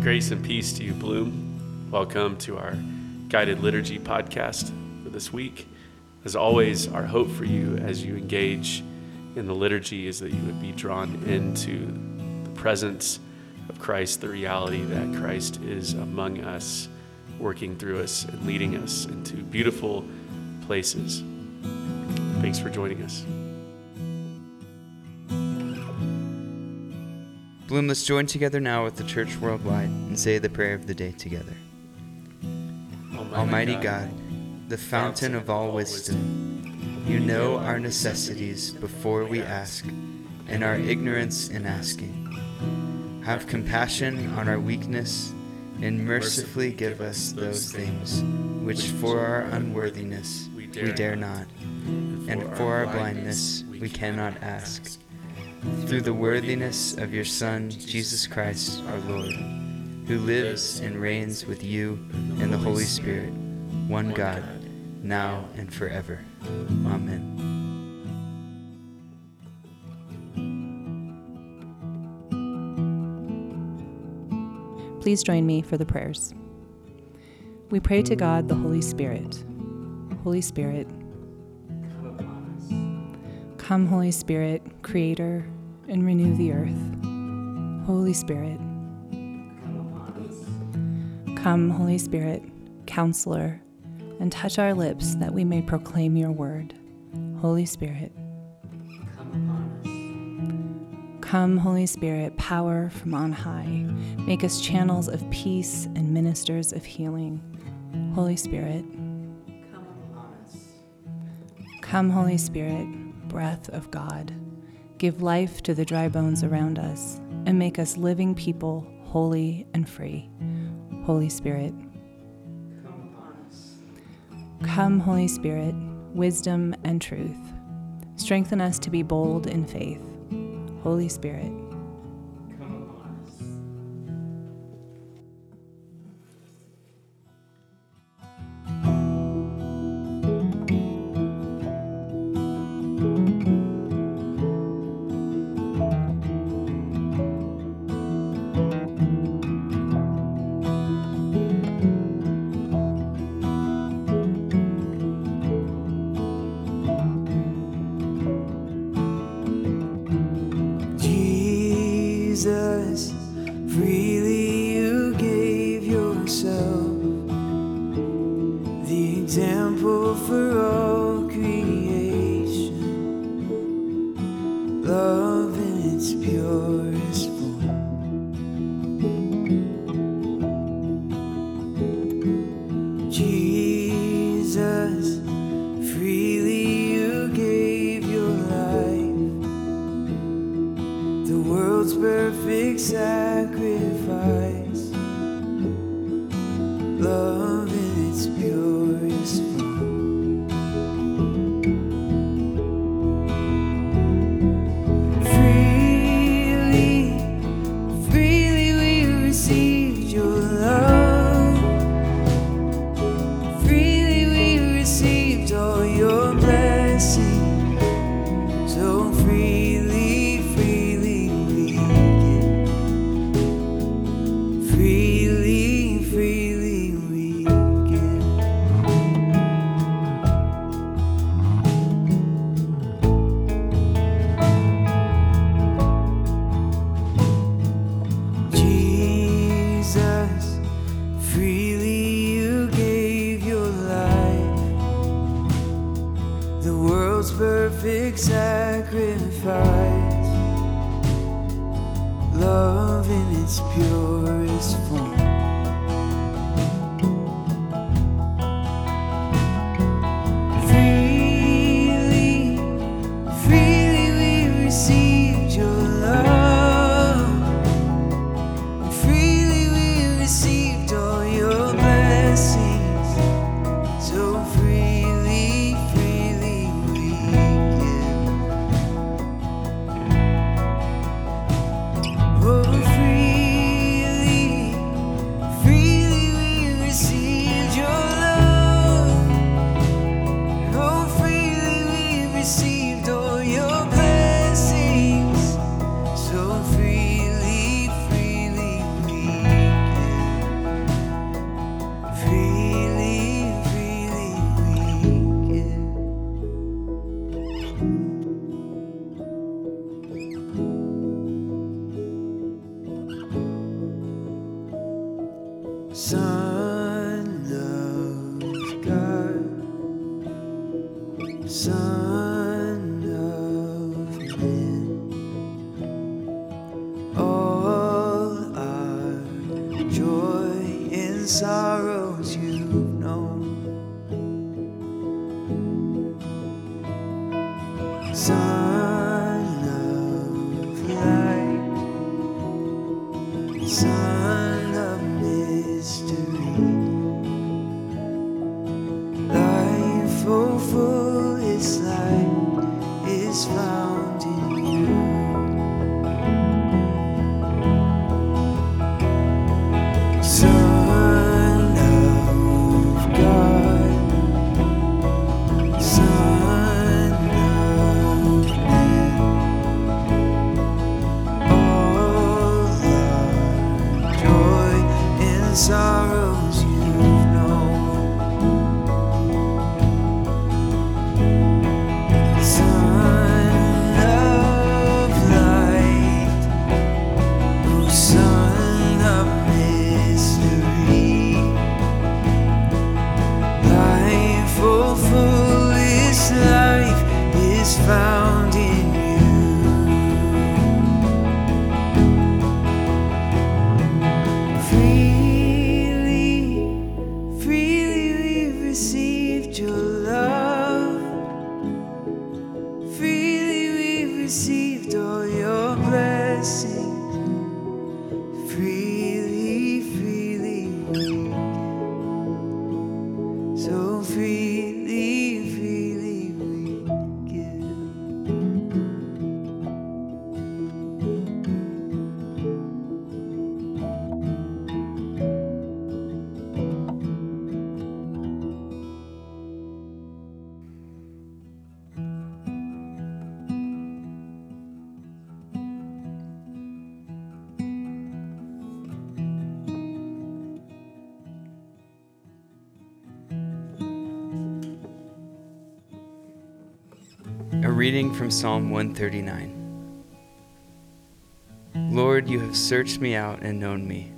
Grace and peace to you, Bloom. Welcome to our guided liturgy podcast for this week. As always, our hope for you as you engage in the liturgy is that you would be drawn into the presence of Christ, the reality that Christ is among us, working through us and leading us into beautiful places. Thanks for joining us. Bloom, let's join together now with the church worldwide and say the prayer of the day together. Almighty, Almighty God, God, the fountain of all wisdom, you know our necessities before we ask, and our ignorance in asking. Have compassion on our weakness, and mercifully give us those things which for our unworthiness we dare not, and for our blindness we cannot ask through the worthiness of your Son, Jesus Christ our Lord, who lives and reigns with you in the Holy Spirit, one God, now and forever. Amen. Please join me for the prayers. We pray to God, the Holy Spirit. Holy Spirit, Come upon us. Come, Holy Spirit, Creator, and renew the earth. Holy Spirit. Come, Holy Spirit, Counselor, and touch our lips that we may proclaim your word. Holy Spirit. Come, Holy Spirit, power from on high. Make us channels of peace and ministers of healing. Holy Spirit. Come, Holy Spirit, breath of God. Give life to the dry bones around us and make us living people, holy and free. Holy Spirit. Come upon us. Come, Holy Spirit, wisdom and truth. Strengthen us to be bold in faith. Holy Spirit. Perfect sacrifice. Love its purest form. Reading from Psalm 139. Lord, you have searched me out and known me.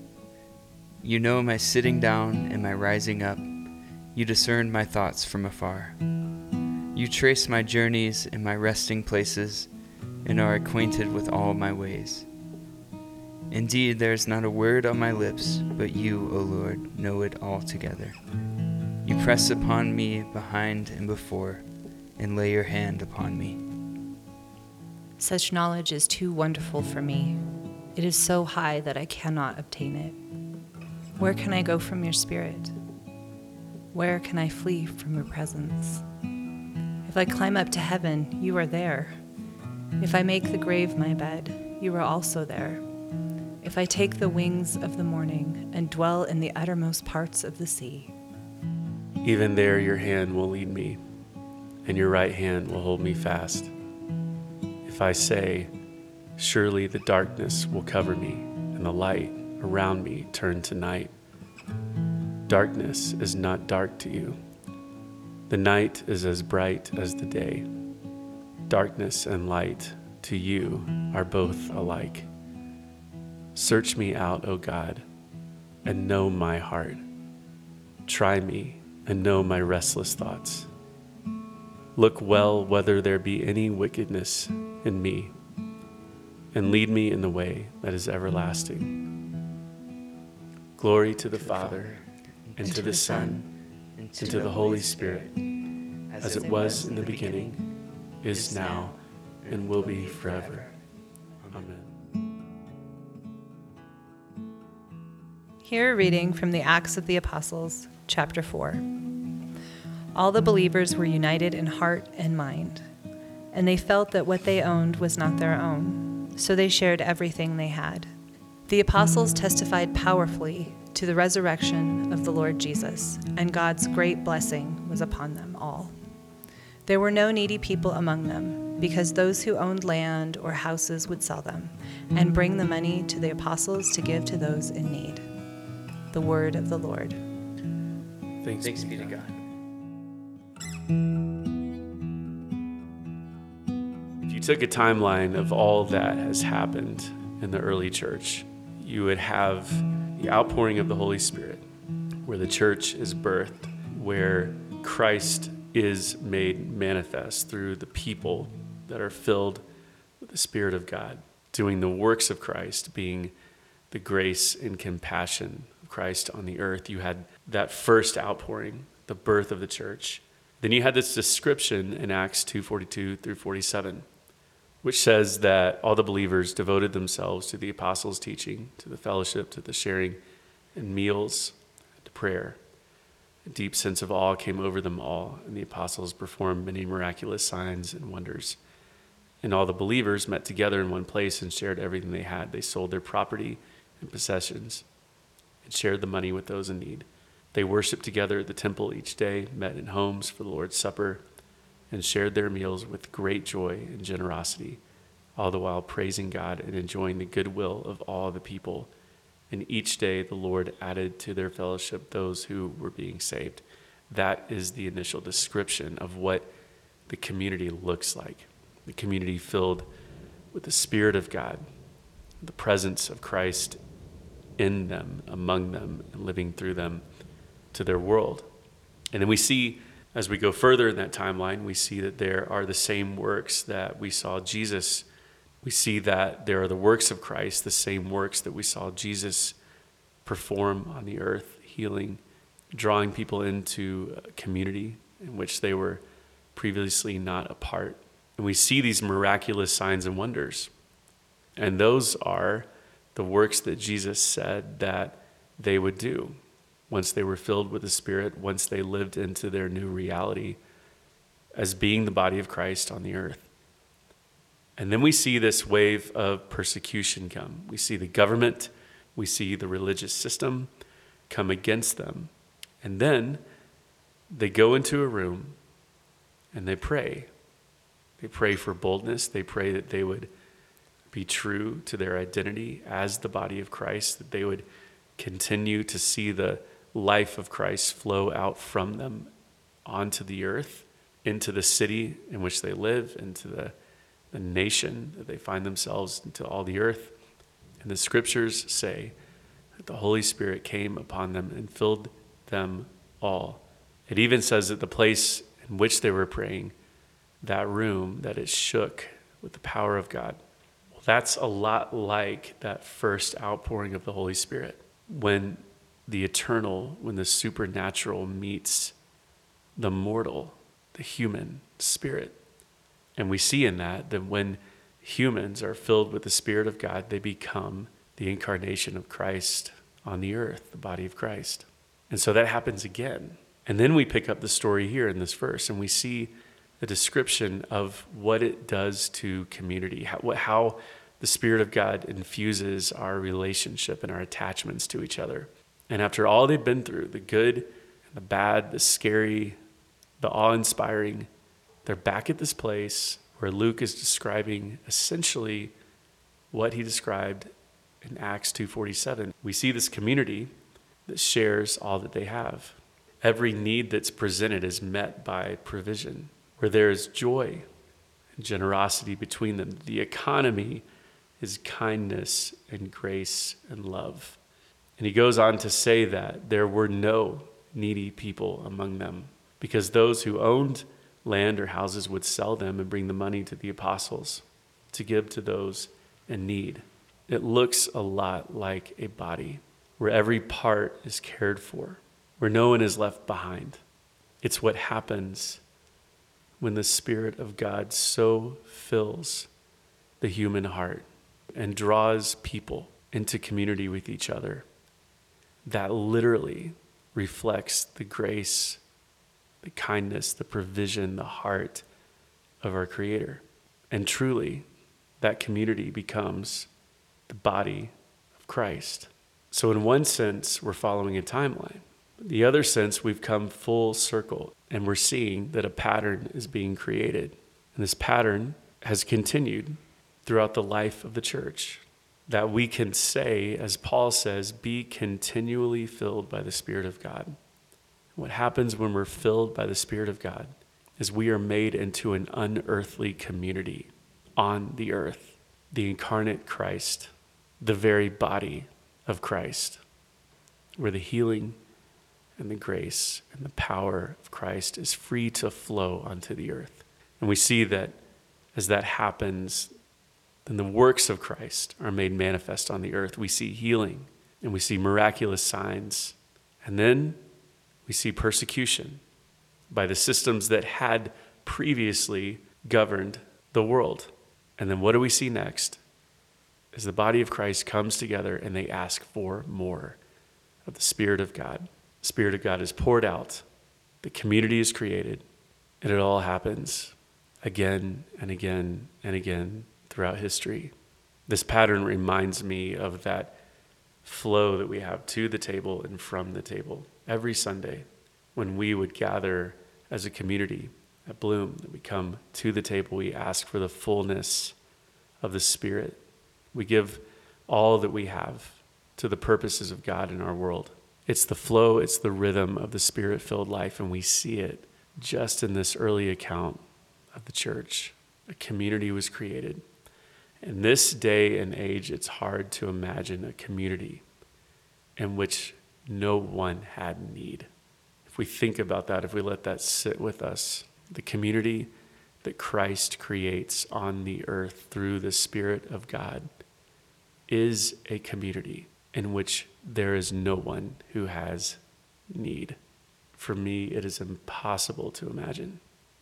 You know my sitting down and my rising up. You discern my thoughts from afar. You trace my journeys and my resting places and are acquainted with all my ways. Indeed, there is not a word on my lips, but you, O Lord, know it altogether. You press upon me behind and before and lay your hand upon me. Such knowledge is too wonderful for me. It is so high that I cannot obtain it. Where can I go from your spirit? Where can I flee from your presence? If I climb up to heaven, you are there. If I make the grave my bed, you are also there. If I take the wings of the morning and dwell in the uttermost parts of the sea, even there your hand will lead me and your right hand will hold me fast. If I say, Surely the darkness will cover me, and the light around me turn to night. Darkness is not dark to you. The night is as bright as the day. Darkness and light to you are both alike. Search me out, O God, and know my heart. Try me and know my restless thoughts Look well whether there be any wickedness in me, and lead me in the way that is everlasting. Glory to the Father, and to the Son, and to the Holy Spirit, as it was in the beginning, is now, and will be forever. Amen. Here a reading from the Acts of the Apostles, chapter 4. All the believers were united in heart and mind, and they felt that what they owned was not their own, so they shared everything they had. The apostles testified powerfully to the resurrection of the Lord Jesus, and God's great blessing was upon them all. There were no needy people among them, because those who owned land or houses would sell them and bring the money to the apostles to give to those in need. The word of the Lord. Thanks, Thanks be to God. If you took a timeline of all that has happened in the early church, you would have the outpouring of the Holy Spirit, where the church is birthed, where Christ is made manifest through the people that are filled with the Spirit of God, doing the works of Christ, being the grace and compassion of Christ on the earth. You had that first outpouring, the birth of the church. Then you had this description in Acts 2:42 through 47, which says that all the believers devoted themselves to the apostles' teaching, to the fellowship, to the sharing and meals, to prayer. A deep sense of awe came over them all, and the apostles performed many miraculous signs and wonders. And all the believers met together in one place and shared everything they had. They sold their property and possessions and shared the money with those in need. They worshiped together at the temple each day, met in homes for the Lord's Supper, and shared their meals with great joy and generosity, all the while praising God and enjoying the goodwill of all the people. And each day the Lord added to their fellowship those who were being saved. That is the initial description of what the community looks like the community filled with the Spirit of God, the presence of Christ in them, among them, and living through them to their world. And then we see, as we go further in that timeline, we see that there are the same works that we saw Jesus we see that there are the works of Christ, the same works that we saw Jesus perform on the earth, healing, drawing people into a community in which they were previously not a part. And we see these miraculous signs and wonders. And those are the works that Jesus said that they would do once they were filled with the Spirit, once they lived into their new reality as being the body of Christ on the earth. And then we see this wave of persecution come. We see the government, we see the religious system come against them. And then they go into a room and they pray. They pray for boldness. They pray that they would be true to their identity as the body of Christ, that they would continue to see the life of Christ flow out from them onto the earth, into the city in which they live, into the the nation that they find themselves into all the earth. And the scriptures say that the Holy Spirit came upon them and filled them all. It even says that the place in which they were praying, that room, that it shook with the power of God. Well, that's a lot like that first outpouring of the Holy Spirit when the eternal, when the supernatural meets the mortal, the human spirit. And we see in that that when humans are filled with the Spirit of God, they become the incarnation of Christ on the earth, the body of Christ. And so that happens again. And then we pick up the story here in this verse and we see the description of what it does to community, how, how the Spirit of God infuses our relationship and our attachments to each other. And after all they've been through the good, the bad, the scary, the awe inspiring, they're back at this place where Luke is describing essentially what he described in Acts 2:47. We see this community that shares all that they have. Every need that's presented is met by provision, where there is joy and generosity between them. The economy is kindness and grace and love. And he goes on to say that there were no needy people among them because those who owned land or houses would sell them and bring the money to the apostles to give to those in need. It looks a lot like a body where every part is cared for, where no one is left behind. It's what happens when the Spirit of God so fills the human heart and draws people into community with each other. That literally reflects the grace the kindness, the provision, the heart of our Creator. And truly, that community becomes the body of Christ. So, in one sense, we're following a timeline. The other sense, we've come full circle and we're seeing that a pattern is being created. And this pattern has continued throughout the life of the church. That we can say, as Paul says, be continually filled by the Spirit of God. What happens when we're filled by the Spirit of God is we are made into an unearthly community on the earth, the incarnate Christ, the very body of Christ, where the healing and the grace and the power of Christ is free to flow onto the earth. And we see that as that happens, then the works of Christ are made manifest on the earth. We see healing and we see miraculous signs. And then we see persecution by the systems that had previously governed the world. And then what do we see next? As the body of Christ comes together and they ask for more of the Spirit of God. The Spirit of God is poured out, the community is created, and it all happens again and again and again throughout history. This pattern reminds me of that flow that we have to the table and from the table every Sunday when we would gather as a community at Bloom, that we come to the table, we ask for the fullness of the Spirit. We give all that we have to the purposes of God in our world. It's the flow, it's the rhythm of the Spirit filled life, and we see it just in this early account of the church. A community was created. In this day and age, it's hard to imagine a community in which no one had need. If we think about that, if we let that sit with us, the community that Christ creates on the earth through the Spirit of God is a community in which there is no one who has need. For me, it is impossible to imagine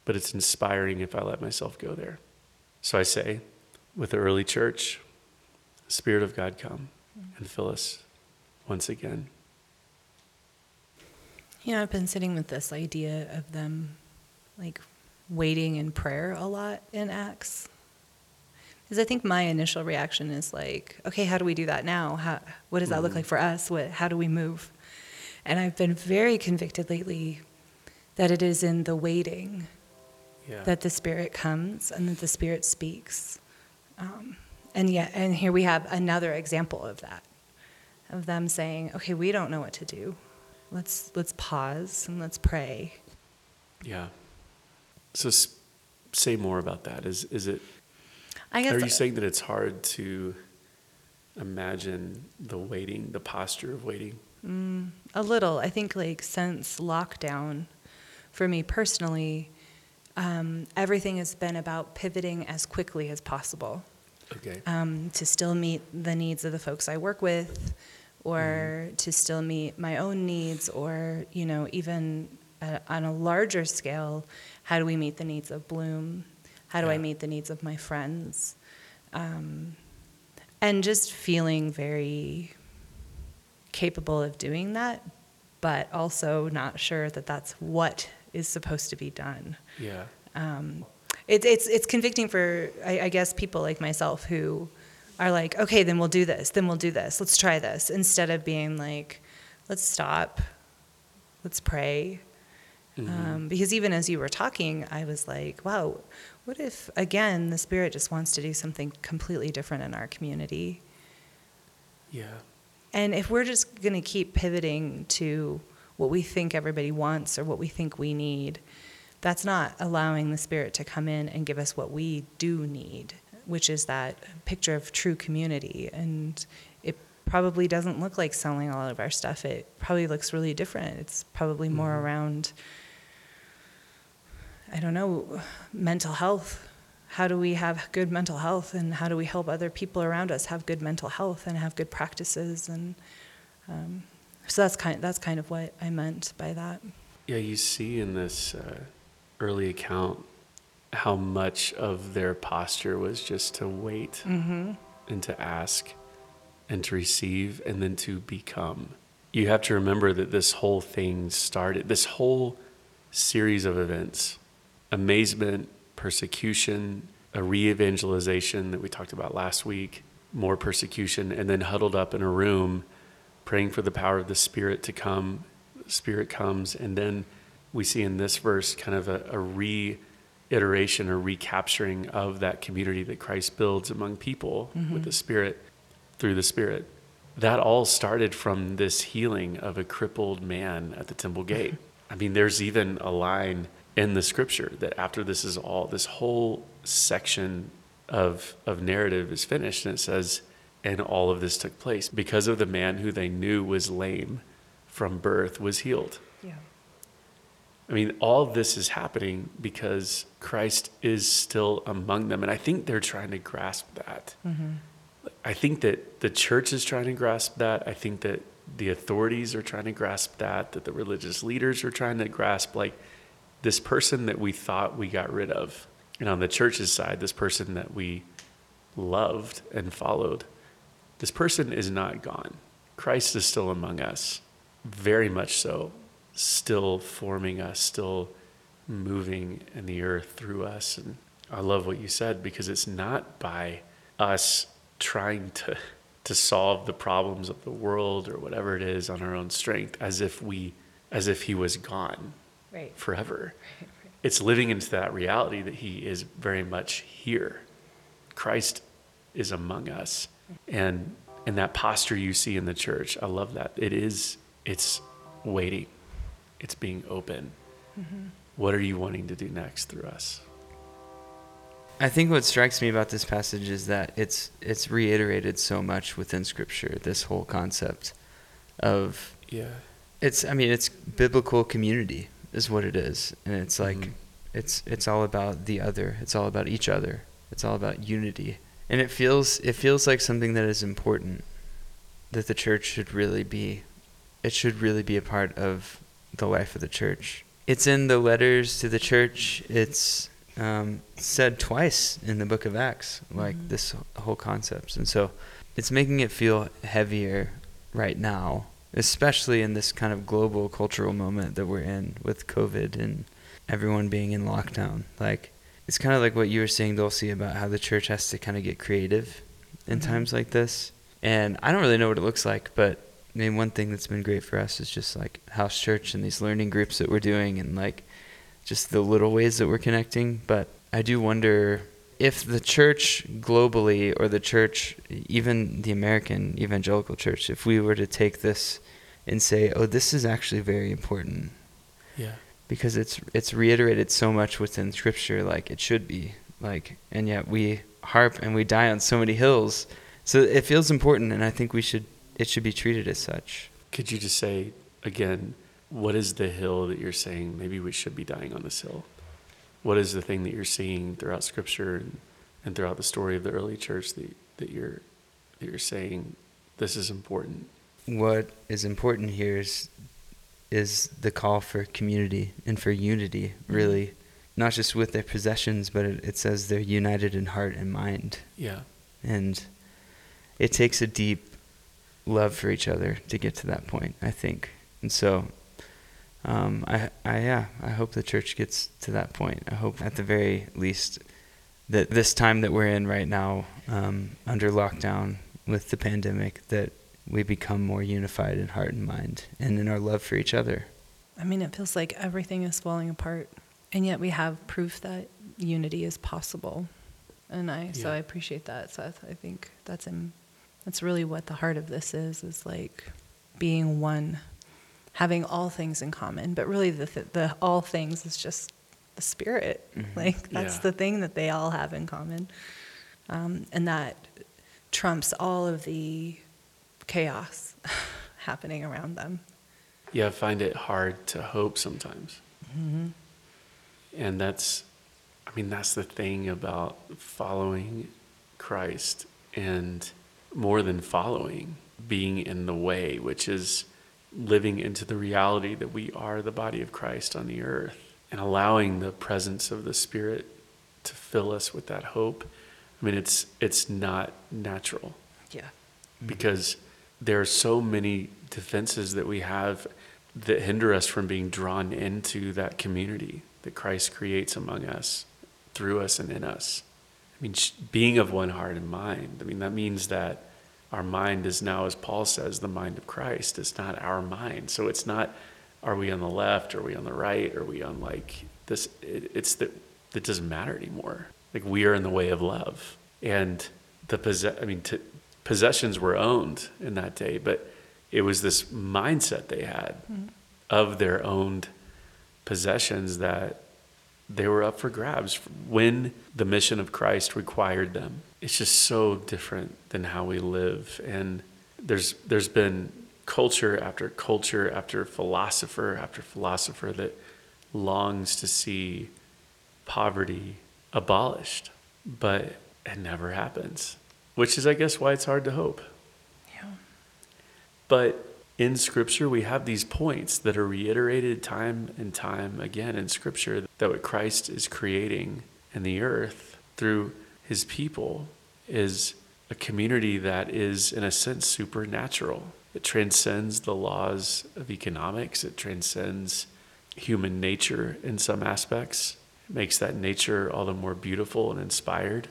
but it's inspiring if I let myself go there. So I say, with the early church, Spirit of God, come and fill us once again. You know, I've been sitting with this idea of them like waiting in prayer a lot in Acts. Because I think my initial reaction is like, okay, how do we do that now? How, what does that mm-hmm. look like for us? What, how do we move? And I've been very convicted lately that it is in the waiting yeah. that the Spirit comes and that the Spirit speaks. Um, and yet, and here we have another example of that, of them saying, "Okay, we don't know what to do. Let's let's pause and let's pray." Yeah. So, say more about that. Is is it? I guess. Are you saying that it's hard to imagine the waiting, the posture of waiting? Mm, a little. I think like since lockdown, for me personally, um, everything has been about pivoting as quickly as possible. Okay. Um, to still meet the needs of the folks I work with, or mm-hmm. to still meet my own needs, or you know, even uh, on a larger scale, how do we meet the needs of Bloom? How do yeah. I meet the needs of my friends? Um, and just feeling very capable of doing that, but also not sure that that's what is supposed to be done. Yeah. Um, it's it's it's convicting for I, I, guess people like myself who are like, okay, then we'll do this, then we'll do this, let's try this, instead of being like, let's stop, let's pray. Mm-hmm. Um, because even as you were talking, I was like, wow, what if again the Spirit just wants to do something completely different in our community? Yeah. And if we're just going to keep pivoting to what we think everybody wants or what we think we need, that's not allowing the Spirit to come in and give us what we do need, which is that picture of true community. And it probably doesn't look like selling all of our stuff. It probably looks really different. It's probably more mm-hmm. around, I don't know, mental health. How do we have good mental health, and how do we help other people around us have good mental health and have good practices? And um, so that's kind of, that's kind of what I meant by that. Yeah, you see in this uh, early account how much of their posture was just to wait mm-hmm. and to ask and to receive and then to become. You have to remember that this whole thing started, this whole series of events amazement, persecution, a re evangelization that we talked about last week, more persecution, and then huddled up in a room praying for the power of the Spirit to come. Spirit comes, and then we see in this verse kind of a, a reiteration or recapturing of that community that Christ builds among people mm-hmm. with the Spirit through the Spirit. That all started from this healing of a crippled man at the temple gate. I mean, there's even a line in the scripture that after this is all, this whole section of, of narrative is finished, and it says, and all of this took place because of the man who they knew was lame from birth was healed. Yeah. I mean, all of this is happening because Christ is still among them. And I think they're trying to grasp that. Mm-hmm. I think that the church is trying to grasp that. I think that the authorities are trying to grasp that, that the religious leaders are trying to grasp, like, this person that we thought we got rid of. And on the church's side, this person that we loved and followed, this person is not gone. Christ is still among us, very much so, still forming us, still moving in the earth through us. And I love what you said because it's not by us trying to to solve the problems of the world or whatever it is on our own strength as if we as if he was gone right. forever. Right, right. It's living into that reality that he is very much here. Christ is among us. And in that posture you see in the church, I love that. It is it's waiting. It's being open. Mm-hmm. What are you wanting to do next through us? I think what strikes me about this passage is that it's it's reiterated so much within Scripture. This whole concept of yeah, it's I mean it's biblical community is what it is, and it's like mm-hmm. it's it's all about the other. It's all about each other. It's all about unity, and it feels it feels like something that is important that the church should really be. It should really be a part of the life of the church. It's in the letters to the church. It's um, said twice in the book of Acts, like mm-hmm. this whole concept. And so it's making it feel heavier right now, especially in this kind of global cultural moment that we're in with COVID and everyone being in lockdown. Like, it's kind of like what you were saying, Dulcie, about how the church has to kind of get creative in mm-hmm. times like this. And I don't really know what it looks like, but I mean, one thing that's been great for us is just like house church and these learning groups that we're doing and like just the little ways that we're connecting. But I do wonder if the church globally or the church, even the American evangelical church, if we were to take this and say, oh, this is actually very important. Yeah. Because it's it's reiterated so much within scripture like it should be. Like and yet we harp and we die on so many hills. So it feels important and I think we should it should be treated as such. Could you just say again what is the hill that you're saying maybe we should be dying on this hill? What is the thing that you're seeing throughout Scripture and, and throughout the story of the early church that, that you're that you're saying this is important? What is important here is is the call for community and for unity, mm-hmm. really. Not just with their possessions, but it, it says they're united in heart and mind. Yeah. And it takes a deep love for each other to get to that point, I think. And so um, I, I, yeah, I hope the church gets to that point. I hope at the very least that this time that we're in right now, um, under lockdown with the pandemic, that we become more unified in heart and mind and in our love for each other. I mean, it feels like everything is falling apart, and yet we have proof that unity is possible. And I, yeah. so I appreciate that, Seth. I think that's in, that's really what the heart of this is, is like being one having all things in common. But really, the, the, the all things is just the spirit. Mm-hmm. Like, that's yeah. the thing that they all have in common. Um, and that trumps all of the chaos happening around them. Yeah, I find it hard to hope sometimes. Mm-hmm. And that's, I mean, that's the thing about following Christ and more than following, being in the way, which is living into the reality that we are the body of Christ on the earth and allowing the presence of the Spirit to fill us with that hope. I mean, it's it's not natural. Yeah. Because there are so many defenses that we have that hinder us from being drawn into that community that Christ creates among us, through us, and in us. I mean, being of one heart and mind. I mean, that means that our mind is now, as Paul says, the mind of Christ. It's not our mind. So it's not, are we on the left? Are we on the right? Are we on like this? It, it's that it doesn't matter anymore. Like we are in the way of love. And the possess, I mean, to, possessions were owned in that day, but it was this mindset they had mm-hmm. of their owned possessions that they were up for grabs when the mission of Christ required them. It's just so different than how we live. And there's there's been culture after culture after philosopher after philosopher that longs to see poverty abolished, but it never happens, which is, I guess, why it's hard to hope. Yeah. But in Scripture, we have these points that are reiterated time and time again in Scripture that what Christ is creating in the earth through his people is a community that is, in a sense, supernatural. It transcends the laws of economics, it transcends human nature in some aspects, it makes that nature all the more beautiful and inspired.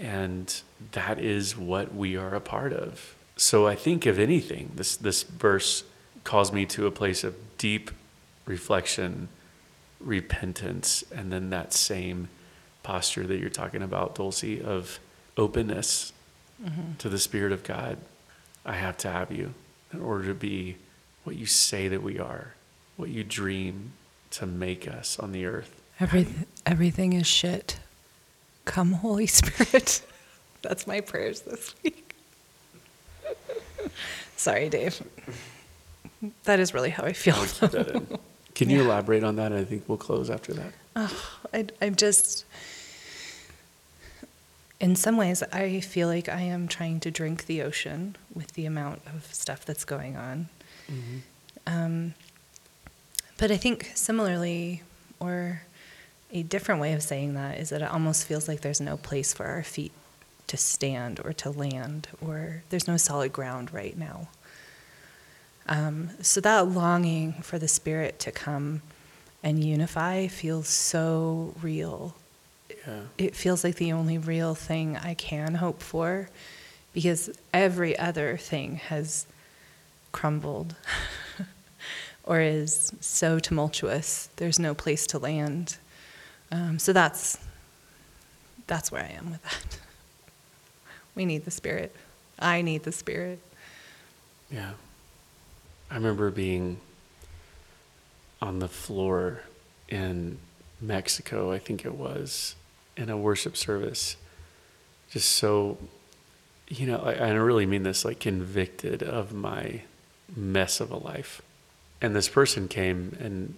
And that is what we are a part of. So I think, if anything, this, this verse calls me to a place of deep reflection, repentance, and then that same posture that you're talking about, Dulcie, of openness mm-hmm. to the Spirit of God. I have to have you in order to be what you say that we are, what you dream to make us on the earth. Everything, everything is shit. Come, Holy Spirit. That's my prayers this week. Sorry, Dave. That is really how I feel. Can you elaborate on that? I think we'll close after that. Oh, I, I'm just in some ways, I feel like I am trying to drink the ocean with the amount of stuff that's going on. Mm-hmm. Um, but I think similarly, or a different way of saying that, is that it almost feels like there's no place for our feet to stand or to land, or there's no solid ground right now. Um, so that longing for the Spirit to come and unify feels so real yeah. it feels like the only real thing I can hope for because every other thing has crumbled or is so tumultuous there's no place to land um, so that's that's where i am with that. We need the spirit. I need the spirit. Yeah. I remember being on the floor in mexico i think it was in a worship service, just so, you know, I, I really mean this, like convicted of my mess of a life. And this person came and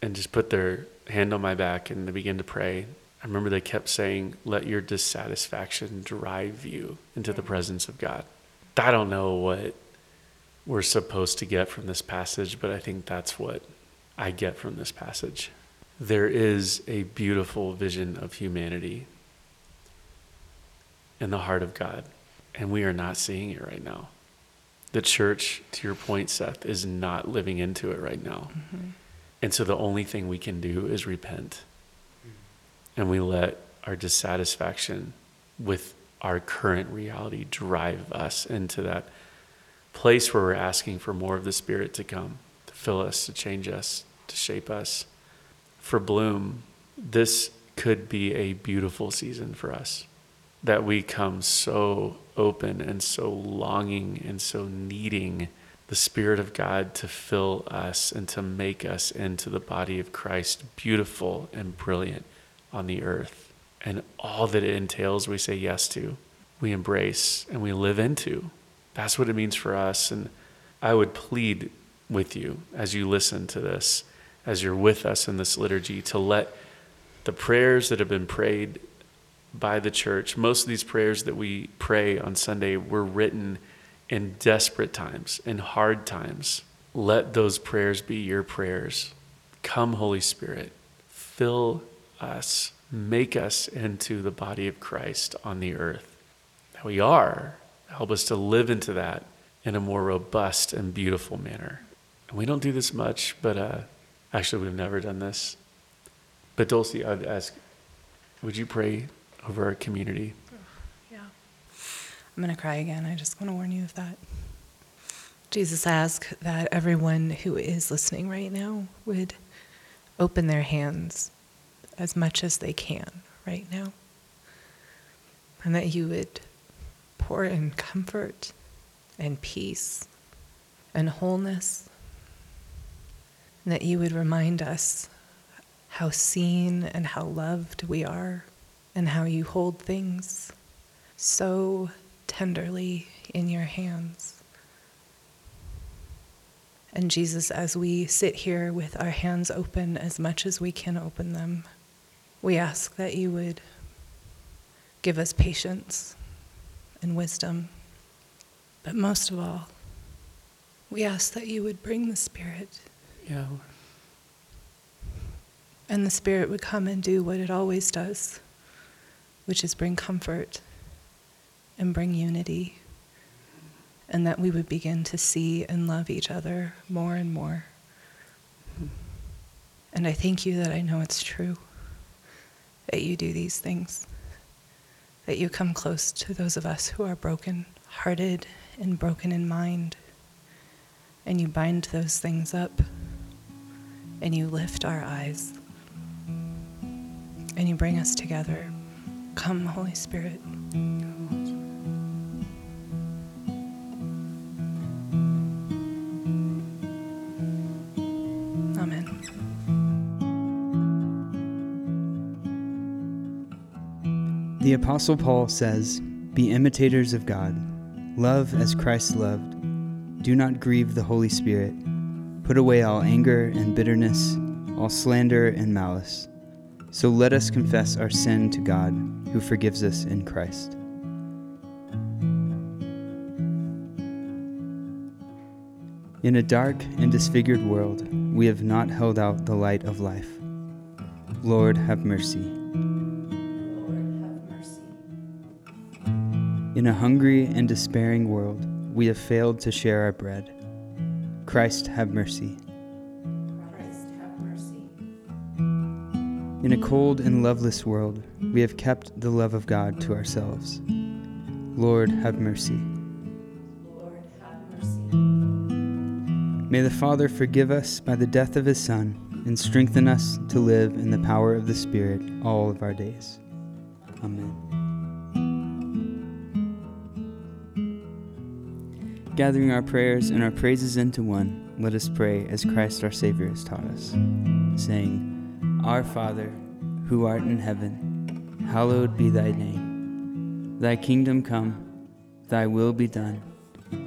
and just put their hand on my back and they began to pray. I remember they kept saying, "Let your dissatisfaction drive you into the presence of God." I don't know what we're supposed to get from this passage, but I think that's what I get from this passage there is a beautiful vision of humanity in the heart of God, and we are not seeing it right now. The church, to your point, Seth, is not living into it right now. Mm-hmm. And so the only thing we can do is repent. And we let our dissatisfaction with our current reality drive us into that place where we're asking for more of the Spirit to come, to fill us, to change us, to shape us for Bloom, this could be a beautiful season for us. That we come so open and so longing and so needing the Spirit of God to fill us and to make us into the body of Christ, beautiful and brilliant on the earth. And all that it entails, we say yes to, we embrace, and we live into. That's what it means for us. And I would plead with you as you listen to this as you're with us in this liturgy to let the prayers that have been prayed by the church, most of these prayers that we pray on Sunday were written in desperate times, in hard times. Let those prayers be your prayers. Come, Holy Spirit, fill us, make us into the body of Christ on the earth. That we are. Help us to live into that in a more robust and beautiful manner. And we don't do this much, but uh, Actually, we've never done this. But Dulcie, I'd ask, would you pray over our community? I'm going to cry again. I just want to warn you of that. Jesus, ask that everyone who is listening right now would open their hands as much as they can right now. And that you would pour in comfort and peace and wholeness And that you would remind us how seen and how loved we are, and how you hold things so tenderly in your hands. And Jesus, as we sit here with our hands open as much as we can open them, we ask that you would give us patience and wisdom. But most of all, we ask that you would bring the Spirit. Yeah. And the Spirit would come and do what it always does, which is bring comfort and bring unity and that we would begin to see and love each other more and more. And I thank you that I know it's true that you do these things, that you come close to those of us who are broken hearted and broken in mind, and you bind those things up, and you lift our eyes, and you bring us together. Come, Holy Spirit. The Apostle Paul says, Be imitators of God, love as Christ loved, do not grieve the Holy Spirit, put away all anger and bitterness, all slander and malice. So let us confess our sin to God, who forgives us in Christ. In a dark and disfigured world, we have not held out the light of life. Lord, have mercy. In a hungry and despairing world, we have failed to share our bread. Christ, have mercy. Christ, have mercy. In a cold and loveless world, we have kept the love of God to ourselves. Lord, have mercy. Lord, have mercy. May the Father forgive us by the death of his Son and strengthen us to live in the power of the Spirit all of our days. Amen. Gathering our prayers and our praises into one, let us pray as Christ our Savior has taught us, saying, Our Father, who art in heaven, hallowed be thy name. Thy kingdom come, thy will be done,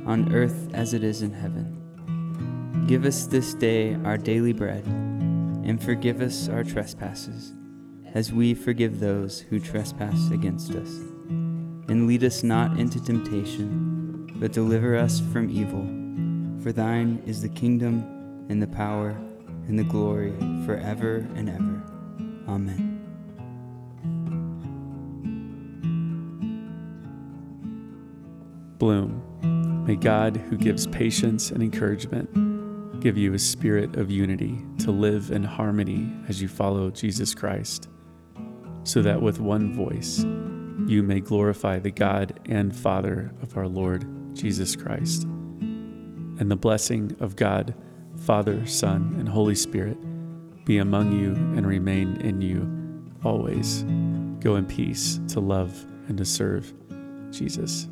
on earth as it is in heaven. Give us this day our daily bread, and forgive us our trespasses, as we forgive those who trespass against us. And lead us not into temptation but deliver us from evil. For thine is the kingdom, and the power, and the glory, forever and ever. Amen. Bloom. May God, who gives patience and encouragement, give you a spirit of unity to live in harmony as you follow Jesus Christ, so that with one voice you may glorify the God and Father of our Lord Jesus Christ. And the blessing of God, Father, Son, and Holy Spirit be among you and remain in you always. Go in peace to love and to serve Jesus.